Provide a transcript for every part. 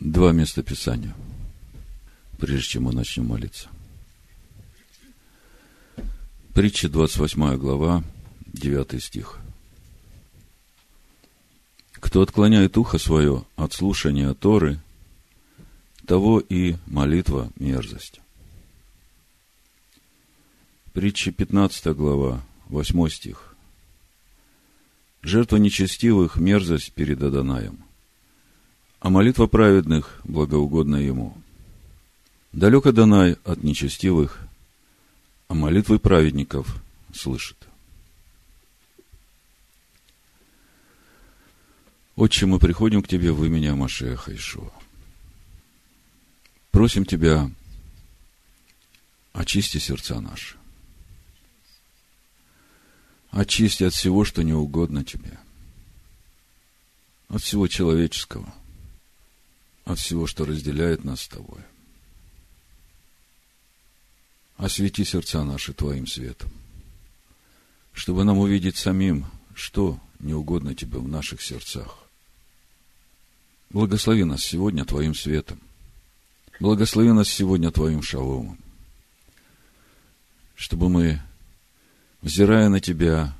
Два места Писания, прежде чем мы начнем молиться. Притча, 28 глава, 9 стих. Кто отклоняет ухо свое от слушания Торы, того и молитва мерзость. Притча 15 глава, 8 стих. Жертва нечестивых – мерзость перед Адонаем, а молитва праведных – благоугодна ему. Далек Адонай от нечестивых, а молитвы праведников слышит. Отче, мы приходим к Тебе в имени Машеха Ишуа. Просим Тебя, очисти сердца наши. Очисти от всего, что не угодно тебе. От всего человеческого. От всего, что разделяет нас с тобой. Освети сердца наши Твоим светом, чтобы нам увидеть самим, что не угодно Тебе в наших сердцах. Благослови нас сегодня Твоим светом. Благослови нас сегодня Твоим шаломом. Чтобы мы взирая на Тебя,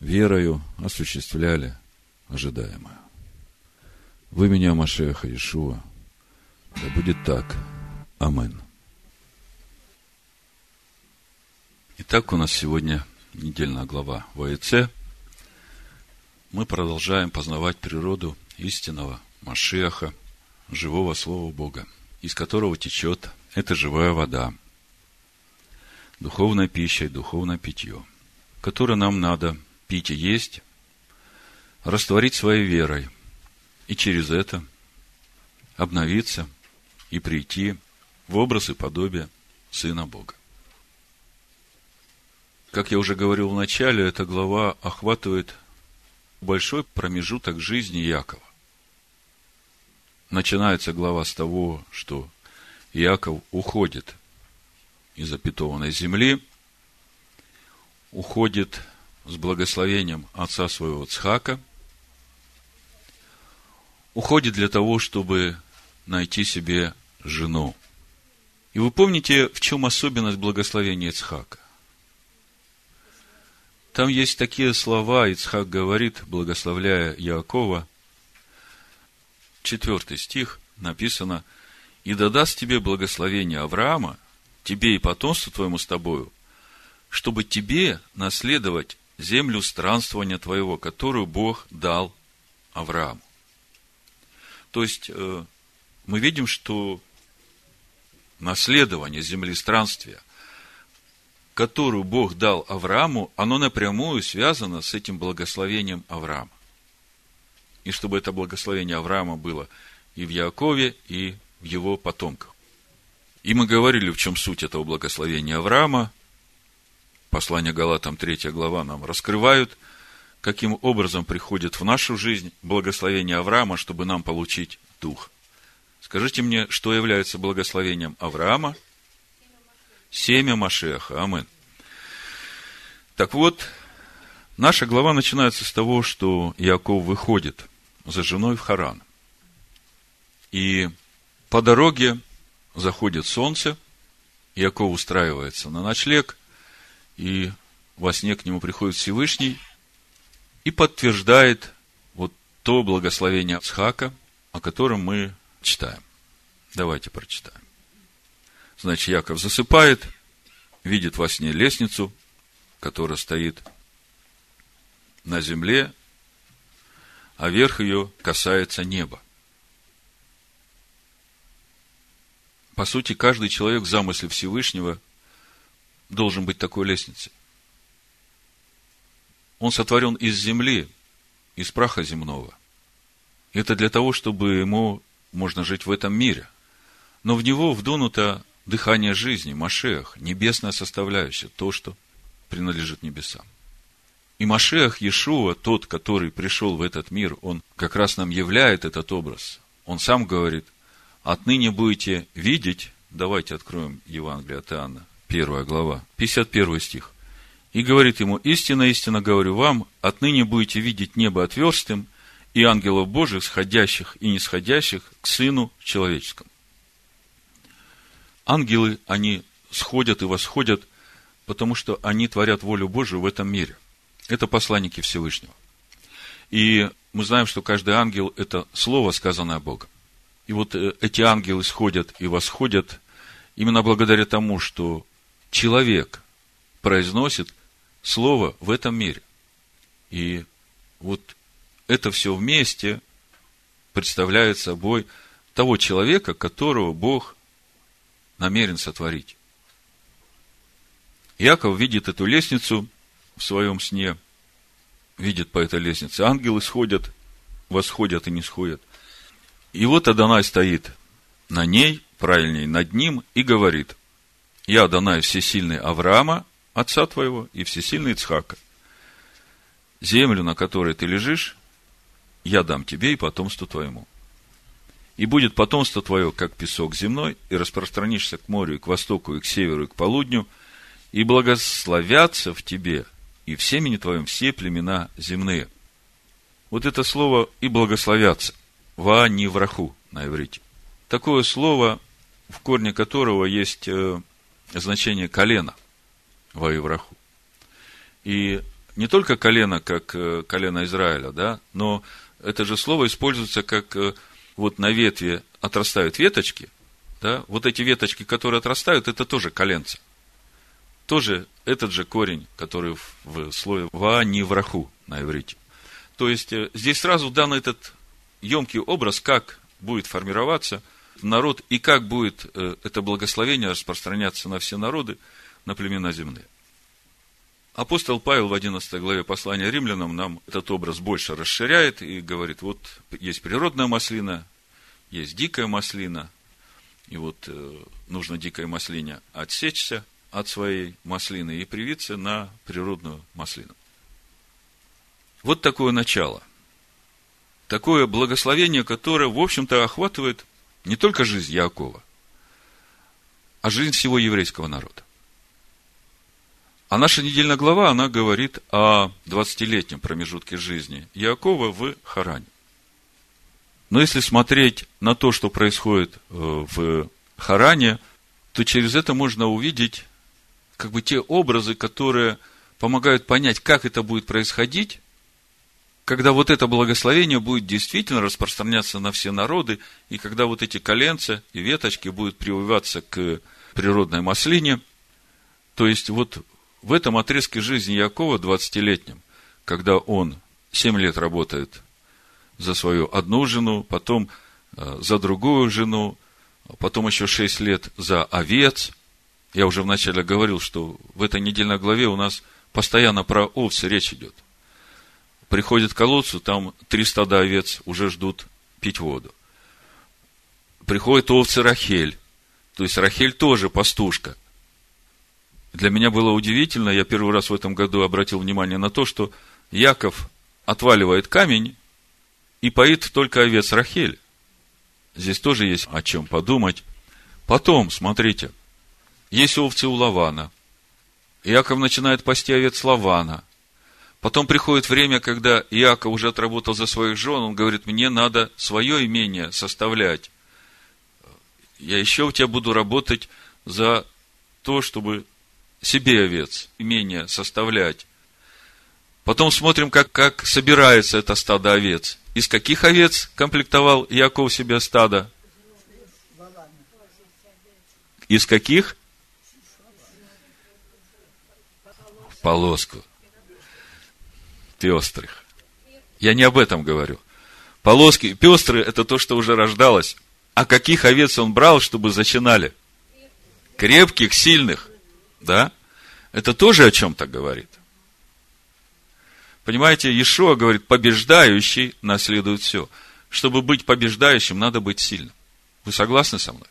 верою осуществляли ожидаемое. В имени Амашеха Иешуа, да будет так. Амин. Итак, у нас сегодня недельная глава ВАИЦ. Мы продолжаем познавать природу истинного Машеха, живого Слова Бога, из которого течет эта живая вода – духовной пищей, духовное питье, которое нам надо пить и есть, растворить своей верой, и через это обновиться и прийти в образ и подобие Сына Бога. Как я уже говорил в начале, эта глава охватывает большой промежуток жизни Якова. Начинается глава с того, что Яков уходит из запятованной земли, уходит с благословением отца своего Цхака, уходит для того, чтобы найти себе жену. И вы помните, в чем особенность благословения Ицхака? Там есть такие слова, Ицхак говорит, благословляя Иакова, четвертый стих, написано, «И дадаст тебе благословение Авраама тебе и потомству твоему с тобою, чтобы тебе наследовать землю странствования твоего, которую Бог дал Аврааму. То есть, э, мы видим, что наследование земли странствия, которую Бог дал Аврааму, оно напрямую связано с этим благословением Авраама. И чтобы это благословение Авраама было и в Якове, и в его потомках. И мы говорили, в чем суть этого благословения Авраама. Послание Галатам 3 глава нам раскрывают, каким образом приходит в нашу жизнь благословение Авраама, чтобы нам получить Дух. Скажите мне, что является благословением Авраама? Семя Машеха. Амин. Так вот, наша глава начинается с того, что Иаков выходит за женой в Харан. И по дороге заходит солнце, Яков устраивается на ночлег, и во сне к нему приходит Всевышний и подтверждает вот то благословение Цхака, о котором мы читаем. Давайте прочитаем. Значит, Яков засыпает, видит во сне лестницу, которая стоит на земле, а верх ее касается неба. По сути, каждый человек в замысле Всевышнего должен быть такой лестницей. Он сотворен из земли, из праха земного. Это для того, чтобы ему можно жить в этом мире. Но в него вдунуто дыхание жизни, Машех, небесная составляющая, то, что принадлежит небесам. И Машех, Иешуа, тот, который пришел в этот мир, он как раз нам являет этот образ. Он сам говорит, Отныне будете видеть, давайте откроем Евангелие от Иоанна, первая глава, 51 стих. И говорит ему, истинно, истинно говорю вам, отныне будете видеть небо отверстым и ангелов Божьих, сходящих и нисходящих к Сыну Человеческому. Ангелы, они сходят и восходят, потому что они творят волю Божию в этом мире. Это посланники Всевышнего. И мы знаем, что каждый ангел – это слово, сказанное Богом. И вот э, эти ангелы сходят и восходят именно благодаря тому, что человек произносит слово в этом мире. И вот это все вместе представляет собой того человека, которого Бог намерен сотворить. Яков видит эту лестницу в своем сне, видит по этой лестнице. Ангелы сходят, восходят и не сходят. И вот Адонай стоит на ней, правильней, над ним, и говорит, «Я Адонай всесильный Авраама, отца твоего, и всесильный Ицхака. Землю, на которой ты лежишь, я дам тебе и потомству твоему. И будет потомство твое, как песок земной, и распространишься к морю, и к востоку, и к северу, и к полудню, и благословятся в тебе, и в семени твоем все племена земные. Вот это слово «и благословятся» ва не враху на иврите. Такое слово, в корне которого есть э, значение колена во враху. И не только колено, как э, колено Израиля, да, но это же слово используется как э, вот на ветве отрастают веточки, да, вот эти веточки, которые отрастают, это тоже коленца. Тоже этот же корень, который в, слове «ва» не враху на иврите. То есть, здесь сразу дан этот емкий образ, как будет формироваться народ и как будет э, это благословение распространяться на все народы, на племена земные. Апостол Павел в 11 главе послания римлянам нам этот образ больше расширяет и говорит, вот есть природная маслина, есть дикая маслина, и вот э, нужно дикой маслине отсечься от своей маслины и привиться на природную маслину. Вот такое начало – такое благословение, которое, в общем-то, охватывает не только жизнь Якова, а жизнь всего еврейского народа. А наша недельная глава, она говорит о 20-летнем промежутке жизни Якова в Харане. Но если смотреть на то, что происходит э, в Харане, то через это можно увидеть как бы те образы, которые помогают понять, как это будет происходить, когда вот это благословение будет действительно распространяться на все народы, и когда вот эти коленца и веточки будут прививаться к природной маслине, то есть вот в этом отрезке жизни Якова, 20-летнем, когда он 7 лет работает за свою одну жену, потом э, за другую жену, потом еще 6 лет за овец. Я уже вначале говорил, что в этой недельной главе у нас постоянно про овцы речь идет приходит к колодцу, там три стада овец уже ждут пить воду. Приходит овцы Рахель, то есть Рахель тоже пастушка. Для меня было удивительно, я первый раз в этом году обратил внимание на то, что Яков отваливает камень и поит только овец Рахель. Здесь тоже есть о чем подумать. Потом, смотрите, есть овцы у Лавана. Яков начинает пасти овец Лавана – Потом приходит время, когда Иаков уже отработал за своих жен, он говорит, мне надо свое имение составлять. Я еще у тебя буду работать за то, чтобы себе овец, имение составлять. Потом смотрим, как, как собирается это стадо овец. Из каких овец комплектовал Яков себе стадо? Из каких? Полоску пестрых. Я не об этом говорю. Полоски пестрые – это то, что уже рождалось. А каких овец он брал, чтобы зачинали? Крепких, сильных. Да? Это тоже о чем-то говорит. Понимаете, Иешуа говорит, побеждающий наследует все. Чтобы быть побеждающим, надо быть сильным. Вы согласны со мной?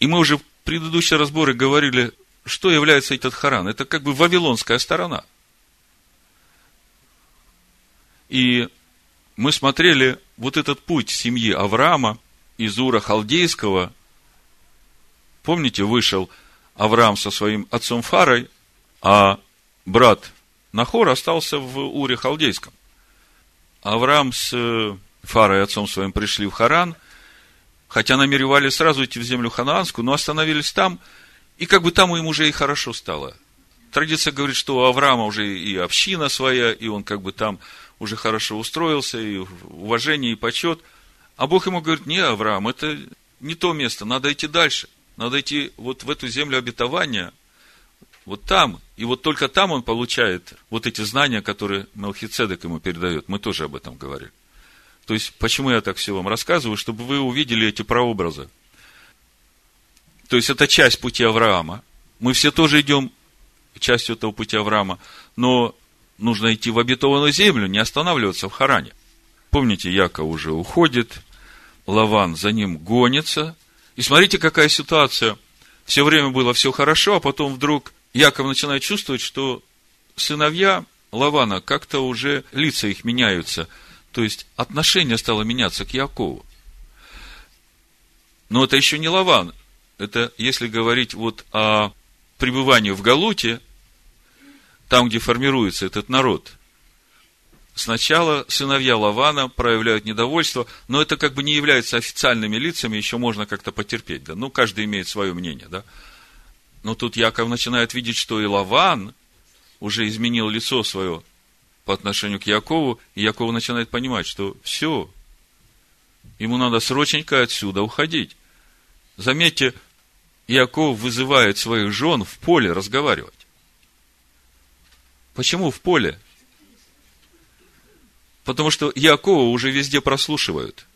И мы уже в предыдущие разборы говорили, что является этот Харан. Это как бы вавилонская сторона – и мы смотрели вот этот путь семьи Авраама из Ура Халдейского. Помните, вышел Авраам со своим отцом Фарой, а брат Нахор остался в Уре Халдейском. Авраам с э, Фарой отцом своим пришли в Харан, хотя намеревались сразу идти в землю ханаанскую, но остановились там, и как бы там им уже и хорошо стало. Традиция говорит, что у Авраама уже и община своя, и он как бы там уже хорошо устроился, и уважение, и почет. А Бог ему говорит, не, Авраам, это не то место, надо идти дальше. Надо идти вот в эту землю обетования, вот там. И вот только там он получает вот эти знания, которые Мелхицедек ему передает. Мы тоже об этом говорили. То есть, почему я так все вам рассказываю? Чтобы вы увидели эти прообразы. То есть, это часть пути Авраама. Мы все тоже идем частью этого пути Авраама. Но нужно идти в обетованную землю, не останавливаться в Харане. Помните, Яков уже уходит, Лаван за ним гонится. И смотрите, какая ситуация. Все время было все хорошо, а потом вдруг Яков начинает чувствовать, что сыновья Лавана как-то уже лица их меняются – то есть отношение стало меняться к Якову. Но это еще не Лаван. Это если говорить вот о пребывании в Галуте, там, где формируется этот народ. Сначала сыновья Лавана проявляют недовольство, но это как бы не является официальными лицами, еще можно как-то потерпеть. Да? Ну, каждый имеет свое мнение. Да? Но тут Яков начинает видеть, что и Лаван уже изменил лицо свое по отношению к Якову, и Яков начинает понимать, что все, ему надо срочненько отсюда уходить. Заметьте, Яков вызывает своих жен в поле разговаривать. Почему в поле? Потому что Якова уже везде прослушивают.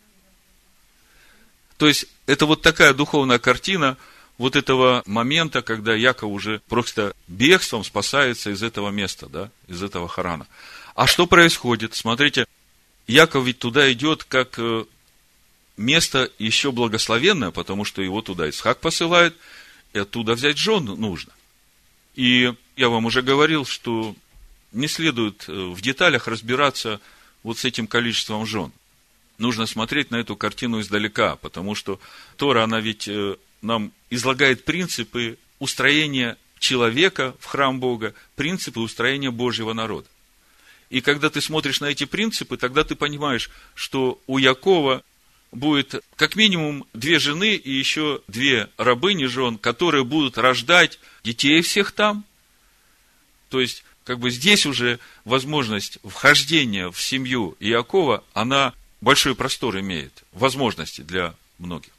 То есть, это вот такая духовная картина вот этого момента, когда Яков уже просто бегством спасается из этого места, да, из этого Харана. А что происходит? Смотрите, Яков ведь туда идет как э, место еще благословенное, потому что его туда Исхак посылает, и оттуда взять жен нужно. И я вам уже говорил, что не следует э, в деталях разбираться вот с этим количеством жен. Нужно смотреть на эту картину издалека, потому что Тора, она ведь э, нам излагает принципы устроения человека в храм Бога, принципы устроения Божьего народа. И когда ты смотришь на эти принципы, тогда ты понимаешь, что у Якова будет как минимум две жены и еще две рабыни жен, которые будут рождать детей всех там. То есть, как бы здесь уже возможность вхождения в семью Иакова, она большой простор имеет, возможности для многих.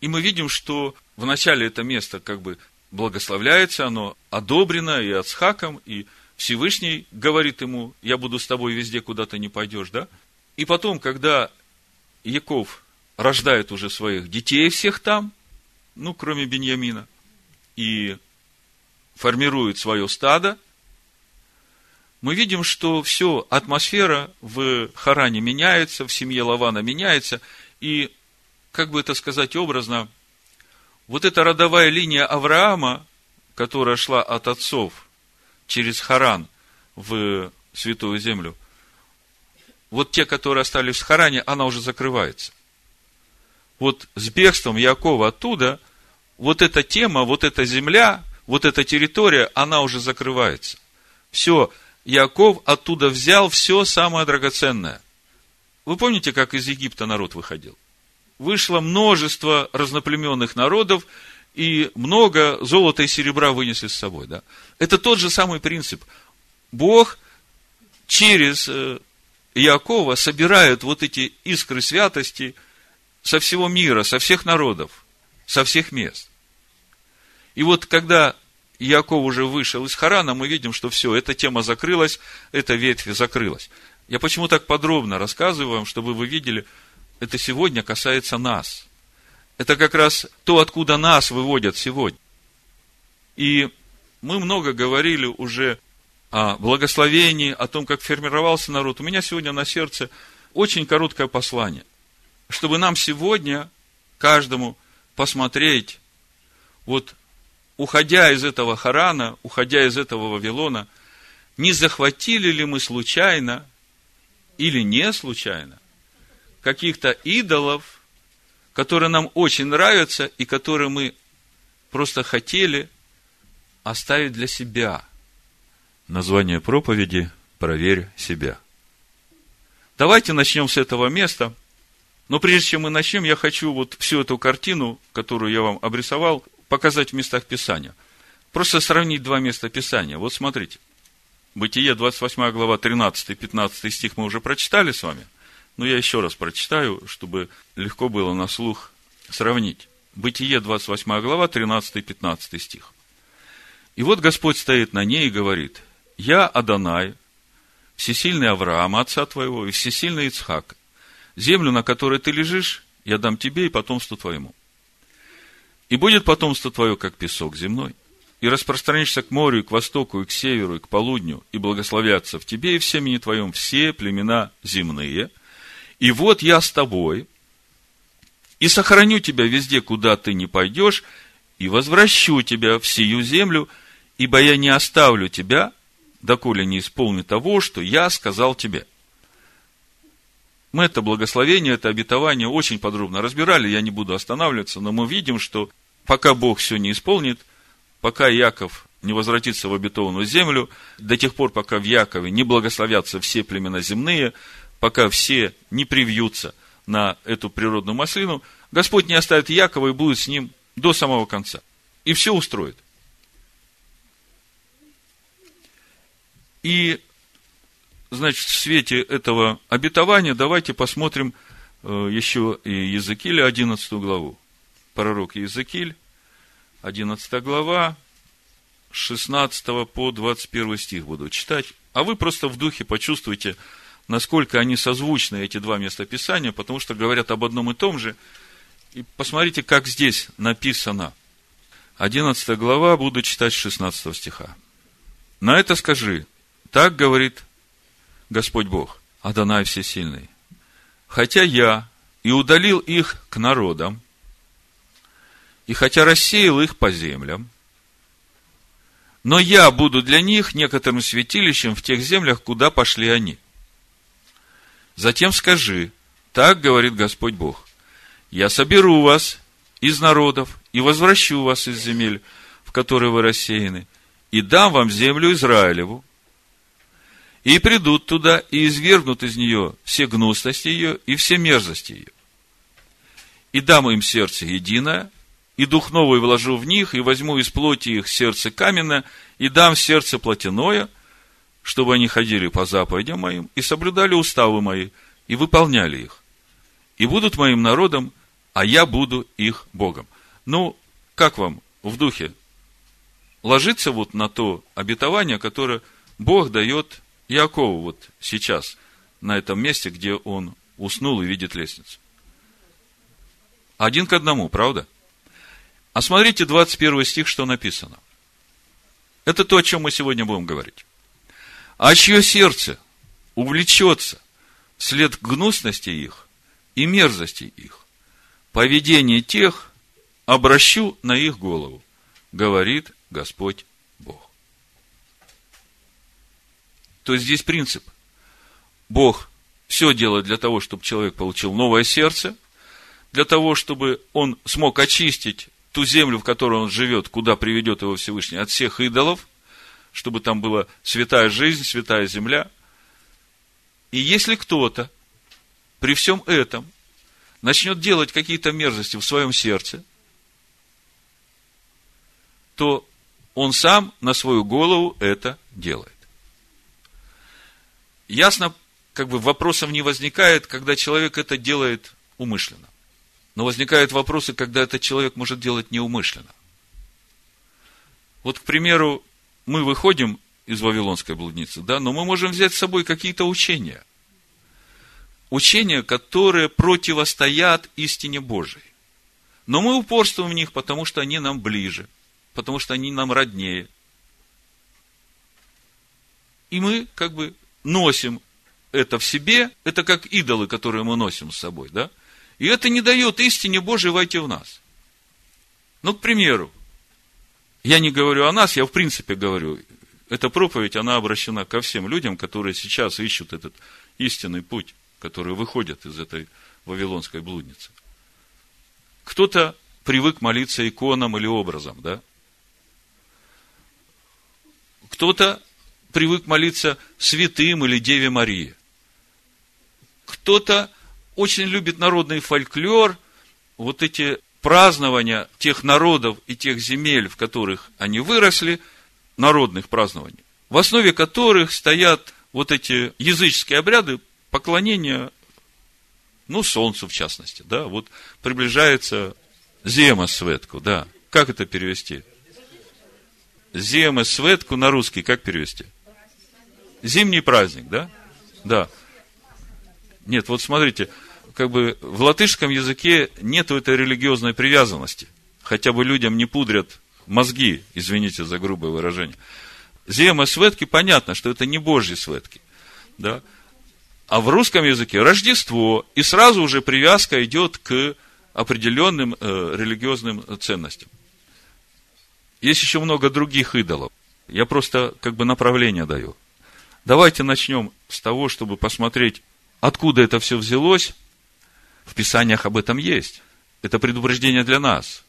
И мы видим, что вначале это место как бы благословляется, оно одобрено и Ацхаком, и Всевышний говорит ему, я буду с тобой везде, куда ты не пойдешь, да? И потом, когда Яков рождает уже своих детей всех там, ну, кроме Беньямина, и формирует свое стадо, мы видим, что все, атмосфера в Харане меняется, в семье Лавана меняется, и, как бы это сказать образно, вот эта родовая линия Авраама, которая шла от отцов через Харан в Святую Землю, вот те, которые остались в Харане, она уже закрывается. Вот с бегством Якова оттуда, вот эта тема, вот эта земля, вот эта территория, она уже закрывается. Все, Яков оттуда взял все самое драгоценное. Вы помните, как из Египта народ выходил? Вышло множество разноплеменных народов, и много золота и серебра вынесли с собой. Да? Это тот же самый принцип. Бог через э, Иакова собирает вот эти искры святости со всего мира, со всех народов, со всех мест. И вот когда Иаков уже вышел из Харана, мы видим, что все, эта тема закрылась, эта ветвь закрылась. Я почему так подробно рассказываю вам, чтобы вы видели, это сегодня касается нас – это как раз то, откуда нас выводят сегодня. И мы много говорили уже о благословении, о том, как формировался народ. У меня сегодня на сердце очень короткое послание, чтобы нам сегодня, каждому, посмотреть, вот уходя из этого Харана, уходя из этого Вавилона, не захватили ли мы случайно или не случайно каких-то идолов, которые нам очень нравятся и которые мы просто хотели оставить для себя. Название проповеди «Проверь себя». Давайте начнем с этого места. Но прежде чем мы начнем, я хочу вот всю эту картину, которую я вам обрисовал, показать в местах Писания. Просто сравнить два места Писания. Вот смотрите. Бытие, 28 глава, 13-15 стих мы уже прочитали с вами. Но я еще раз прочитаю, чтобы легко было на слух сравнить. Бытие, 28 глава, 13-15 стих. И вот Господь стоит на ней и говорит, «Я Адонай, всесильный Авраам, отца твоего, и всесильный Ицхак. Землю, на которой ты лежишь, я дам тебе и потомству твоему. И будет потомство твое, как песок земной, и распространишься к морю, и к востоку, и к северу, и к полудню, и благословятся в тебе и в семени твоем все племена земные. И вот я с тобой, и сохраню тебя везде, куда ты не пойдешь, и возвращу тебя в сию землю, ибо я не оставлю тебя, доколе не исполни того, что я сказал тебе. Мы это благословение, это обетование очень подробно разбирали, я не буду останавливаться, но мы видим, что пока Бог все не исполнит, пока Яков не возвратится в обетованную землю, до тех пор, пока в Якове не благословятся все племена земные, пока все не привьются на эту природную маслину, Господь не оставит Якова и будет с ним до самого конца. И все устроит. И, значит, в свете этого обетования давайте посмотрим э, еще и Езекииля 11 главу. Пророк Езекииль, 11 глава, 16 по 21 стих буду читать. А вы просто в духе почувствуйте, насколько они созвучны, эти два места Писания, потому что говорят об одном и том же. И посмотрите, как здесь написано. 11 глава, буду читать 16 стиха. На это скажи, так говорит Господь Бог, Адонай Всесильный. Хотя я и удалил их к народам, и хотя рассеял их по землям, но я буду для них некоторым святилищем в тех землях, куда пошли они. Затем скажи, так говорит Господь Бог, я соберу вас из народов и возвращу вас из земель, в которые вы рассеяны, и дам вам землю Израилеву, и придут туда, и извергнут из нее все гнусности ее и все мерзости ее. И дам им сердце единое, и дух новый вложу в них, и возьму из плоти их сердце каменное, и дам сердце плотяное, чтобы они ходили по заповедям моим, и соблюдали уставы мои, и выполняли их. И будут моим народом, а я буду их Богом. Ну, как вам в духе? Ложится вот на то обетование, которое Бог дает Иакову вот сейчас, на этом месте, где он уснул и видит лестницу. Один к одному, правда? А смотрите 21 стих, что написано. Это то, о чем мы сегодня будем говорить. А чье сердце увлечется вслед гнусности их и мерзости их, поведение тех обращу на их голову, говорит Господь Бог. То есть здесь принцип. Бог все делает для того, чтобы человек получил новое сердце, для того, чтобы он смог очистить ту землю, в которой он живет, куда приведет его Всевышний, от всех идолов, чтобы там была святая жизнь, святая земля. И если кто-то при всем этом начнет делать какие-то мерзости в своем сердце, то он сам на свою голову это делает ясно, как бы вопросов не возникает, когда человек это делает умышленно. Но возникают вопросы, когда этот человек может делать неумышленно. Вот, к примеру, мы выходим из Вавилонской блудницы, да, но мы можем взять с собой какие-то учения. Учения, которые противостоят истине Божией. Но мы упорствуем в них, потому что они нам ближе, потому что они нам роднее. И мы как бы носим это в себе, это как идолы, которые мы носим с собой, да? И это не дает истине Божией войти в нас. Ну, к примеру, я не говорю о нас, я в принципе говорю, эта проповедь, она обращена ко всем людям, которые сейчас ищут этот истинный путь, которые выходят из этой вавилонской блудницы. Кто-то привык молиться иконам или образом, да? Кто-то привык молиться святым или Деве Марии. кто-то очень любит народный фольклор, вот эти празднования тех народов и тех земель, в которых они выросли, народных празднований, в основе которых стоят вот эти языческие обряды поклонения, ну, солнцу в частности, да, вот приближается Зема Светку, да. Как это перевести? Зема Светку на русский как перевести? Зимний праздник, да? Да. Нет, вот смотрите, как бы в латышском языке нету этой религиозной привязанности. Хотя бы людям не пудрят мозги, извините за грубое выражение. Зема светки, понятно, что это не божьи светки. Да? А в русском языке Рождество, и сразу уже привязка идет к определенным э, религиозным ценностям. Есть еще много других идолов. Я просто как бы направление даю. Давайте начнем с того, чтобы посмотреть, откуда это все взялось. В Писаниях об этом есть. Это предупреждение для нас.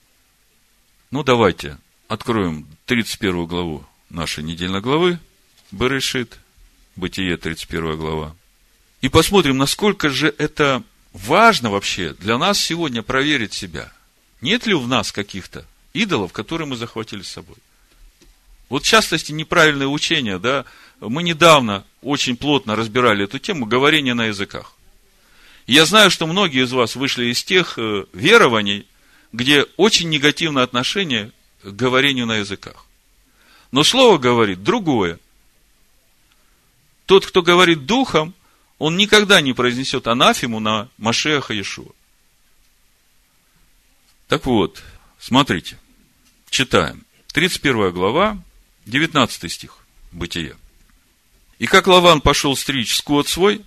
Ну, давайте откроем 31 главу нашей недельной главы. Берешит, Бытие, 31 глава. И посмотрим, насколько же это важно вообще для нас сегодня проверить себя. Нет ли в нас каких-то идолов, которые мы захватили с собой? Вот в частности неправильное учение, да, мы недавно очень плотно разбирали эту тему говорения на языках. я знаю, что многие из вас вышли из тех э, верований, где очень негативное отношение к говорению на языках. Но слово говорит другое. Тот, кто говорит духом, он никогда не произнесет анафему на Машеха Иешуа. Так вот, смотрите, читаем. 31 глава, 19 стих, Бытия. И как Лаван пошел стричь скот свой,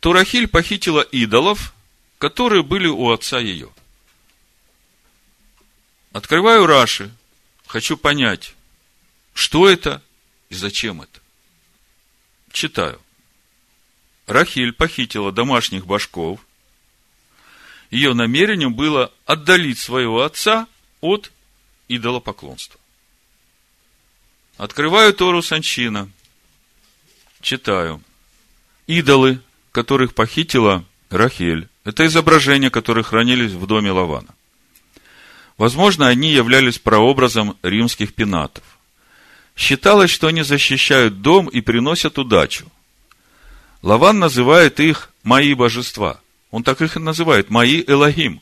то Рахиль похитила идолов, которые были у отца ее. Открываю Раши, хочу понять, что это и зачем это. Читаю. Рахиль похитила домашних башков. Ее намерением было отдалить своего отца от идолопоклонства. Открываю Тору Санчина. Читаю. Идолы, которых похитила Рахель, это изображения, которые хранились в доме Лавана. Возможно, они являлись прообразом римских пенатов. Считалось, что они защищают дом и приносят удачу. Лаван называет их «мои божества». Он так их и называет «мои Элогим».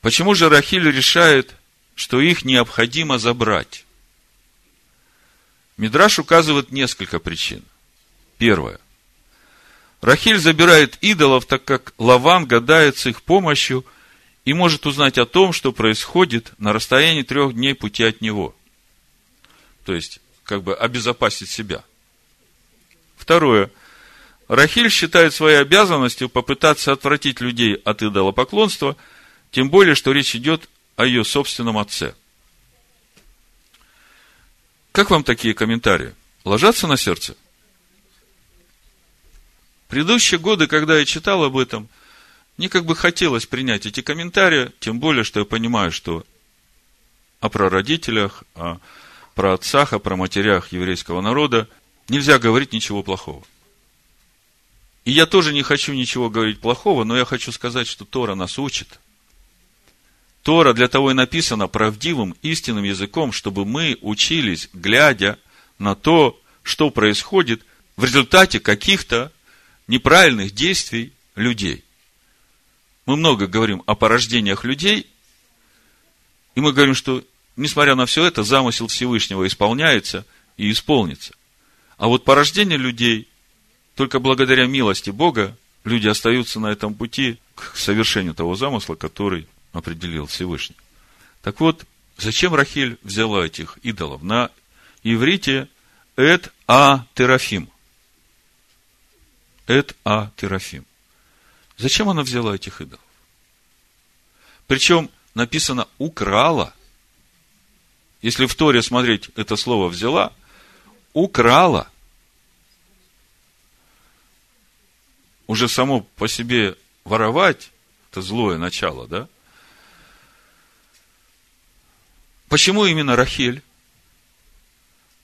Почему же Рахиль решает, что их необходимо забрать? Мидраш указывает несколько причин. Первое. Рахиль забирает идолов, так как Лаван гадает с их помощью и может узнать о том, что происходит на расстоянии трех дней пути от него. То есть, как бы обезопасить себя – Второе. Рахиль считает своей обязанностью попытаться отвратить людей от идолопоклонства, тем более, что речь идет о ее собственном отце. Как вам такие комментарии? Ложатся на сердце? Предыдущие годы, когда я читал об этом, мне как бы хотелось принять эти комментарии, тем более, что я понимаю, что о прародителях, о праотцах, о праматерях еврейского народа нельзя говорить ничего плохого. И я тоже не хочу ничего говорить плохого, но я хочу сказать, что Тора нас учит. Тора для того и написана правдивым, истинным языком, чтобы мы учились, глядя на то, что происходит в результате каких-то неправильных действий людей. Мы много говорим о порождениях людей, и мы говорим, что, несмотря на все это, замысел Всевышнего исполняется и исполнится. А вот порождение людей, только благодаря милости Бога, люди остаются на этом пути к совершению того замысла, который определил Всевышний. Так вот, зачем Рахиль взяла этих идолов? На иврите Эд А Терафим. Эд А Терафим. Зачем она взяла этих идолов? Причем написано украла. Если в Торе смотреть это слово взяла, украла. Уже само по себе воровать, это злое начало, да? Почему именно Рахель?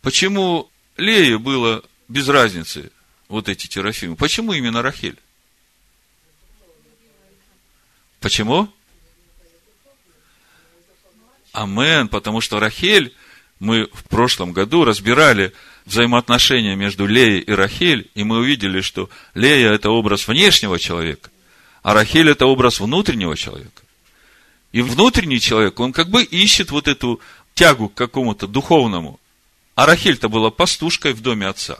Почему Лее было без разницы, вот эти терафимы. Почему именно Рахель? Почему? Амен, потому что Рахель, мы в прошлом году разбирали взаимоотношения между Леей и Рахель, и мы увидели, что Лея – это образ внешнего человека, а Рахель – это образ внутреннего человека. И внутренний человек, он как бы ищет вот эту тягу к какому-то духовному. А Рахель-то была пастушкой в доме отца.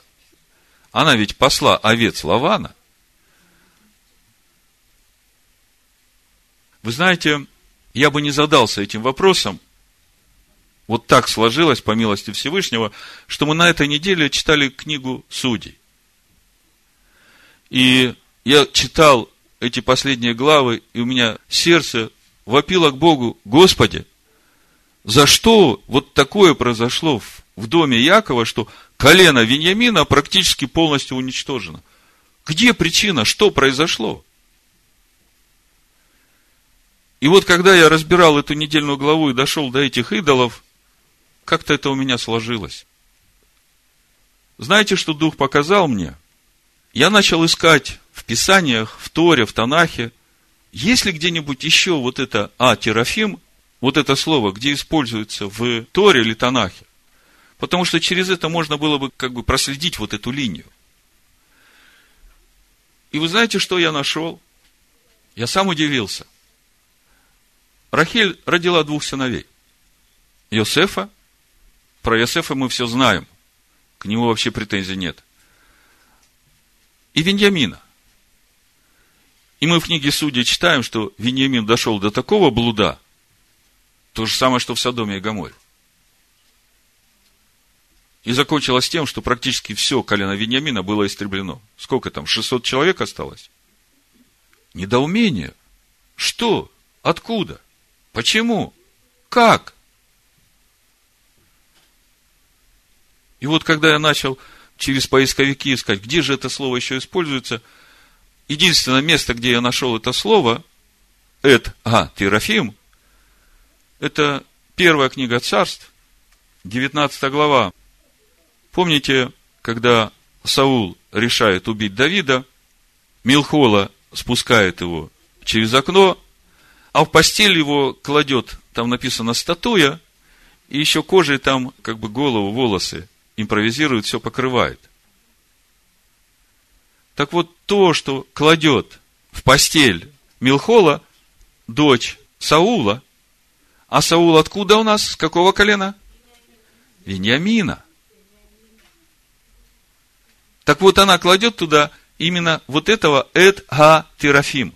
Она ведь посла овец Лавана. Вы знаете, я бы не задался этим вопросом, вот так сложилось, по милости Всевышнего, что мы на этой неделе читали книгу Судей. И я читал эти последние главы, и у меня сердце вопило к Богу, Господи, за что вот такое произошло в, доме Якова, что колено Веньямина практически полностью уничтожено? Где причина? Что произошло? И вот когда я разбирал эту недельную главу и дошел до этих идолов, как-то это у меня сложилось. Знаете, что Дух показал мне? Я начал искать в Писаниях, в Торе, в Танахе, есть ли где-нибудь еще вот это «а» Терафим, вот это слово, где используется в Торе или Танахе? Потому что через это можно было бы как бы проследить вот эту линию. И вы знаете, что я нашел? Я сам удивился. Рахель родила двух сыновей. Йосефа про Иосифа мы все знаем. К нему вообще претензий нет. И Веньямина. И мы в книге Судей читаем, что Веньямин дошел до такого блуда, то же самое, что в Содоме и Гаморе. И закончилось тем, что практически все колено Веньямина было истреблено. Сколько там? 600 человек осталось? Недоумение. Что? Откуда? Почему? Как? И вот когда я начал через поисковики искать, где же это слово еще используется, единственное место, где я нашел это слово, это, а, Терафим, это первая книга царств, 19 глава. Помните, когда Саул решает убить Давида, Милхола спускает его через окно, а в постель его кладет, там написано статуя, и еще кожей там как бы голову, волосы импровизирует, все покрывает. Так вот, то, что кладет в постель Милхола, дочь Саула, а Саул откуда у нас? С какого колена? Вениамина. Так вот, она кладет туда именно вот этого Эд Га Терафим.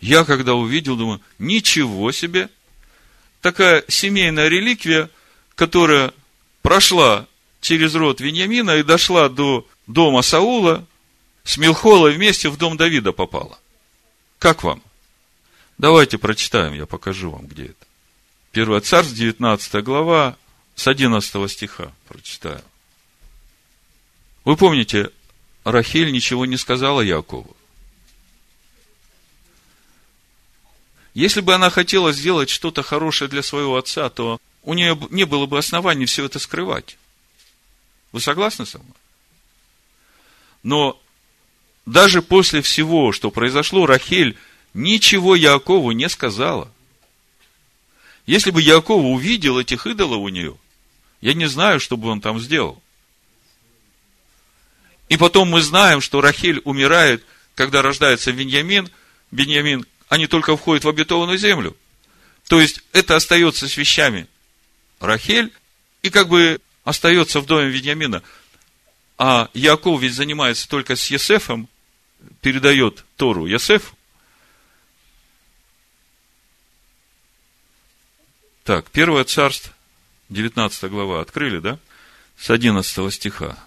Я когда увидел, думаю, ничего себе, такая семейная реликвия, которая прошла через род Вениамина и дошла до дома Саула, с Милхолой вместе в дом Давида попала. Как вам? Давайте прочитаем, я покажу вам, где это. Первое царство, 19 глава, с 11 стиха прочитаю. Вы помните, Рахиль ничего не сказала Якову. Если бы она хотела сделать что-то хорошее для своего отца, то у нее не было бы оснований все это скрывать. Вы согласны со мной? Но даже после всего, что произошло, Рахель ничего Якову не сказала. Если бы Яков увидел этих идолов у нее, я не знаю, что бы он там сделал. И потом мы знаем, что Рахель умирает, когда рождается Веньямин. Беньямин, они только входят в обетованную землю. То есть, это остается с вещами Рахель, и как бы остается в доме Вениамина. А Яков ведь занимается только с Есефом, передает Тору Есефу. Так, первое царство, 19 глава, открыли, да? С 11 стиха.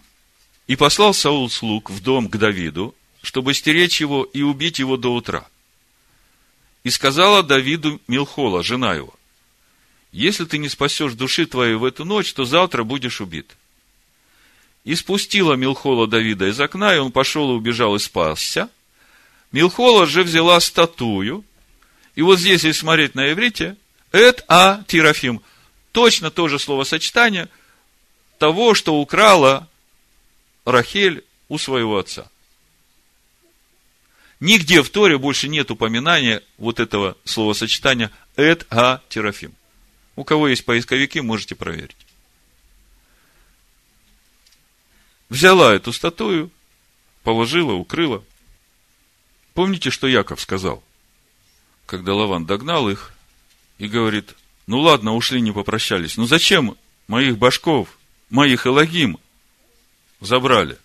«И послал Саул слуг в дом к Давиду, чтобы стеречь его и убить его до утра. И сказала Давиду Милхола, жена его, если ты не спасешь души твоей в эту ночь, то завтра будешь убит. И спустила Милхола Давида из окна, и он пошел и убежал и спасся. Милхола же взяла статую, и вот здесь, если смотреть на иврите, эт а Тирафим, точно то же словосочетание того, что украла Рахель у своего отца. Нигде в Торе больше нет упоминания вот этого словосочетания «эт а терафим». У кого есть поисковики, можете проверить. Взяла эту статую, положила, укрыла. Помните, что Яков сказал? Когда Лаван догнал их и говорит, ну ладно, ушли, не попрощались. Ну зачем моих башков, моих Элагим забрали?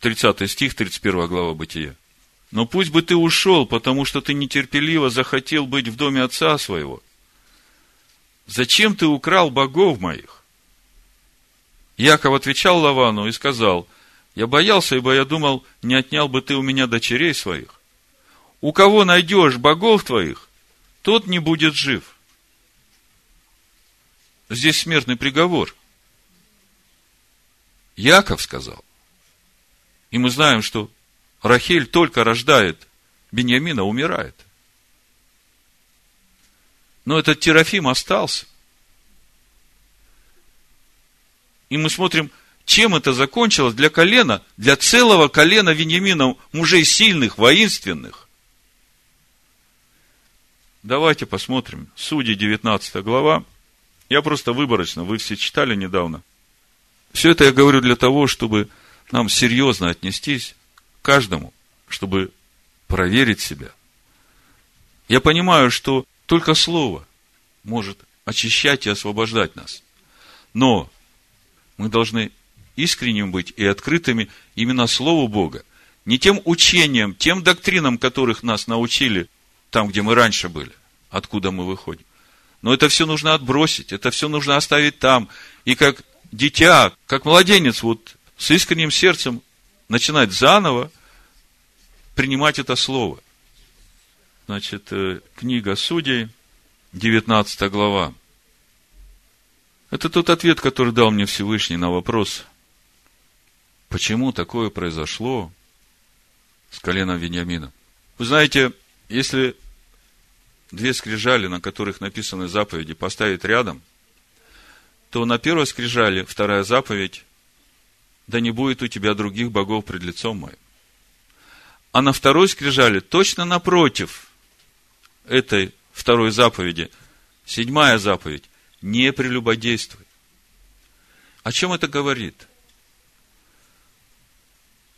30 стих, 31 глава Бытия. Но пусть бы ты ушел, потому что ты нетерпеливо захотел быть в доме отца своего. Зачем ты украл богов моих? Яков отвечал Лавану и сказал, я боялся, ибо я думал, не отнял бы ты у меня дочерей своих. У кого найдешь богов твоих, тот не будет жив. Здесь смертный приговор. Яков сказал. И мы знаем, что Рахель только рождает Беньямина, умирает. Но этот Терафим остался. И мы смотрим, чем это закончилось для колена, для целого колена Вениамина, мужей сильных, воинственных. Давайте посмотрим. Судьи, 19 глава. Я просто выборочно, вы все читали недавно. Все это я говорю для того, чтобы нам серьезно отнестись к каждому, чтобы проверить себя. Я понимаю, что только Слово может очищать и освобождать нас. Но мы должны искренним быть и открытыми именно Слову Бога. Не тем учениям, тем доктринам, которых нас научили там, где мы раньше были, откуда мы выходим. Но это все нужно отбросить, это все нужно оставить там. И как дитя, как младенец, вот с искренним сердцем начинать заново принимать это слово. Значит, э, книга Судей, 19 глава. Это тот ответ, который дал мне Всевышний на вопрос, почему такое произошло с коленом Вениамина. Вы знаете, если две скрижали, на которых написаны заповеди, поставить рядом, то на первой скрижали вторая заповедь «Да не будет у тебя других богов пред лицом моим». А на второй скрижали, точно напротив этой второй заповеди, седьмая заповедь не прелюбодействуй. О чем это говорит?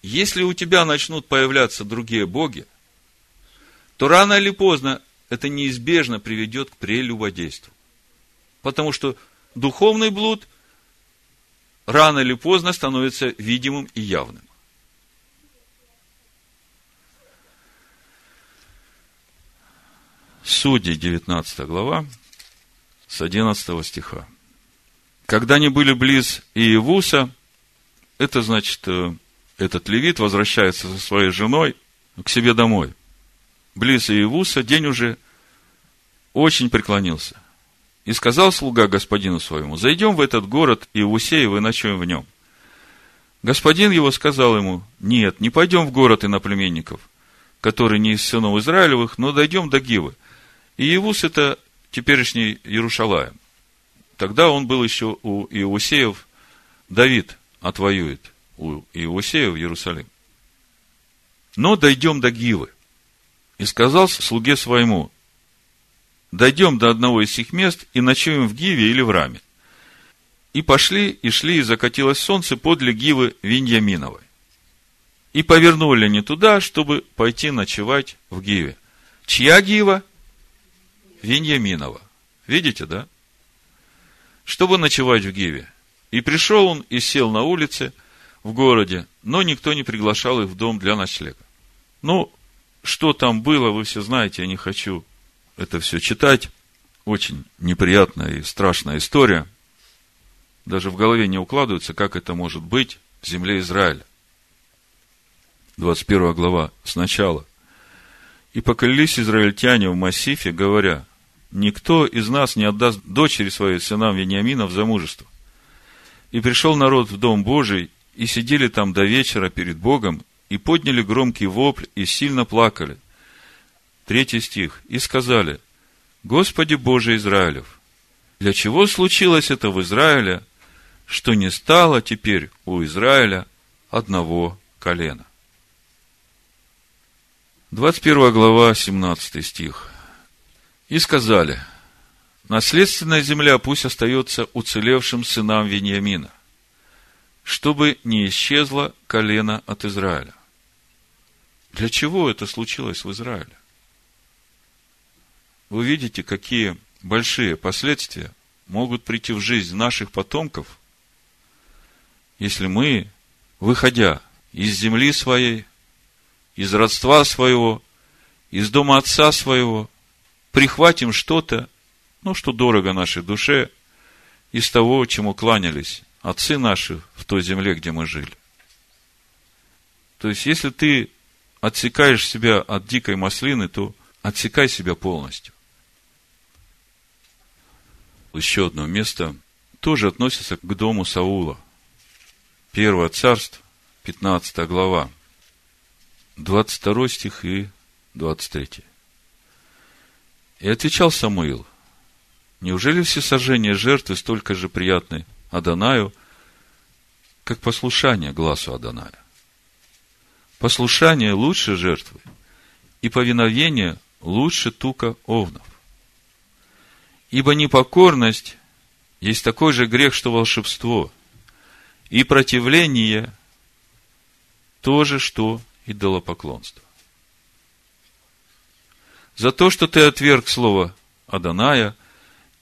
Если у тебя начнут появляться другие боги, то рано или поздно это неизбежно приведет к прелюбодейству. Потому что духовный блуд рано или поздно становится видимым и явным. Судьи, 19 глава, с 11 стиха. Когда они были близ Иевуса, это значит, э, этот левит возвращается со своей женой к себе домой. Близ Иевуса день уже очень преклонился. И сказал слуга господину своему, зайдем в этот город Иевусеев и ночуем в нем. Господин его сказал ему, нет, не пойдем в город иноплеменников, который не из сынов Израилевых, но дойдем до Гивы. И Иевус это теперешний Иерушалаем. Тогда он был еще у Иосеев, Давид отвоюет у Иосеев Иерусалим. Но дойдем до Гивы. И сказал слуге своему, дойдем до одного из сих мест и ночуем в Гиве или в Раме. И пошли, и шли, и закатилось солнце подле Гивы Виньяминовой. И повернули они туда, чтобы пойти ночевать в Гиве. Чья Гива? Виньяминова. Видите, да? Чтобы ночевать в Гиве. И пришел он и сел на улице в городе, но никто не приглашал их в дом для ночлега. Ну, что там было, вы все знаете, я не хочу это все читать. Очень неприятная и страшная история. Даже в голове не укладывается, как это может быть в земле Израиля. 21 глава сначала. И поклялись израильтяне в Массифе, говоря, никто из нас не отдаст дочери своей сынам Вениамина в замужество. И пришел народ в Дом Божий, и сидели там до вечера перед Богом, и подняли громкий вопль, и сильно плакали. Третий стих. И сказали, Господи Боже Израилев, для чего случилось это в Израиле, что не стало теперь у Израиля одного колена. 21 глава, 17 стих. И сказали, наследственная земля пусть остается уцелевшим сынам Вениамина, чтобы не исчезло колено от Израиля. Для чего это случилось в Израиле? Вы видите, какие большие последствия могут прийти в жизнь наших потомков, если мы, выходя из земли своей, из родства своего, из дома отца своего, прихватим что-то, ну, что дорого нашей душе, из того, чему кланялись отцы наши в той земле, где мы жили. То есть, если ты отсекаешь себя от дикой маслины, то отсекай себя полностью. Еще одно место тоже относится к дому Саула. Первое царство, 15 глава. 22 стих и 23. И отвечал Самуил, неужели все сожжения жертвы столько же приятны Адонаю, как послушание глазу Адоная? Послушание лучше жертвы, и повиновение лучше тука овнов. Ибо непокорность есть такой же грех, что волшебство, и противление тоже, что идолопоклонство. За то, что ты отверг слово Аданая,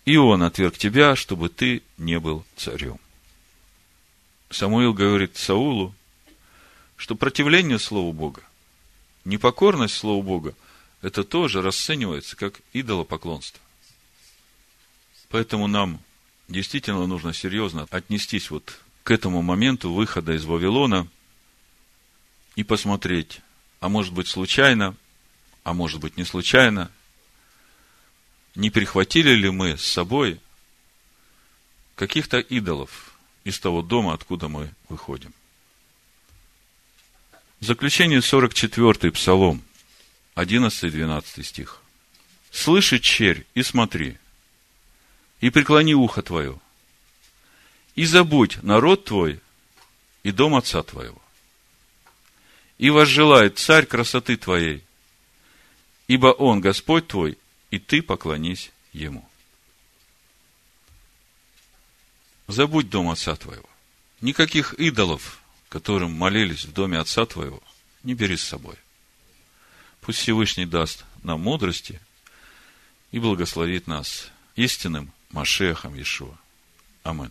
и он отверг тебя, чтобы ты не был царем. Самуил говорит Саулу, что противление Слову Бога, непокорность Слову Бога, это тоже расценивается как идолопоклонство. Поэтому нам действительно нужно серьезно отнестись вот к этому моменту выхода из Вавилона – и посмотреть, а может быть случайно, а может быть не случайно, не прихватили ли мы с собой каких-то идолов из того дома, откуда мы выходим. В заключение 44-й псалом, 11-12 стих. «Слыши, черь, и смотри, и преклони ухо твое, и забудь народ твой и дом отца твоего и возжелает царь красоты твоей, ибо он Господь твой, и ты поклонись ему. Забудь дом отца твоего. Никаких идолов, которым молились в доме отца твоего, не бери с собой. Пусть Всевышний даст нам мудрости и благословит нас истинным Машехом Иешуа. Аминь.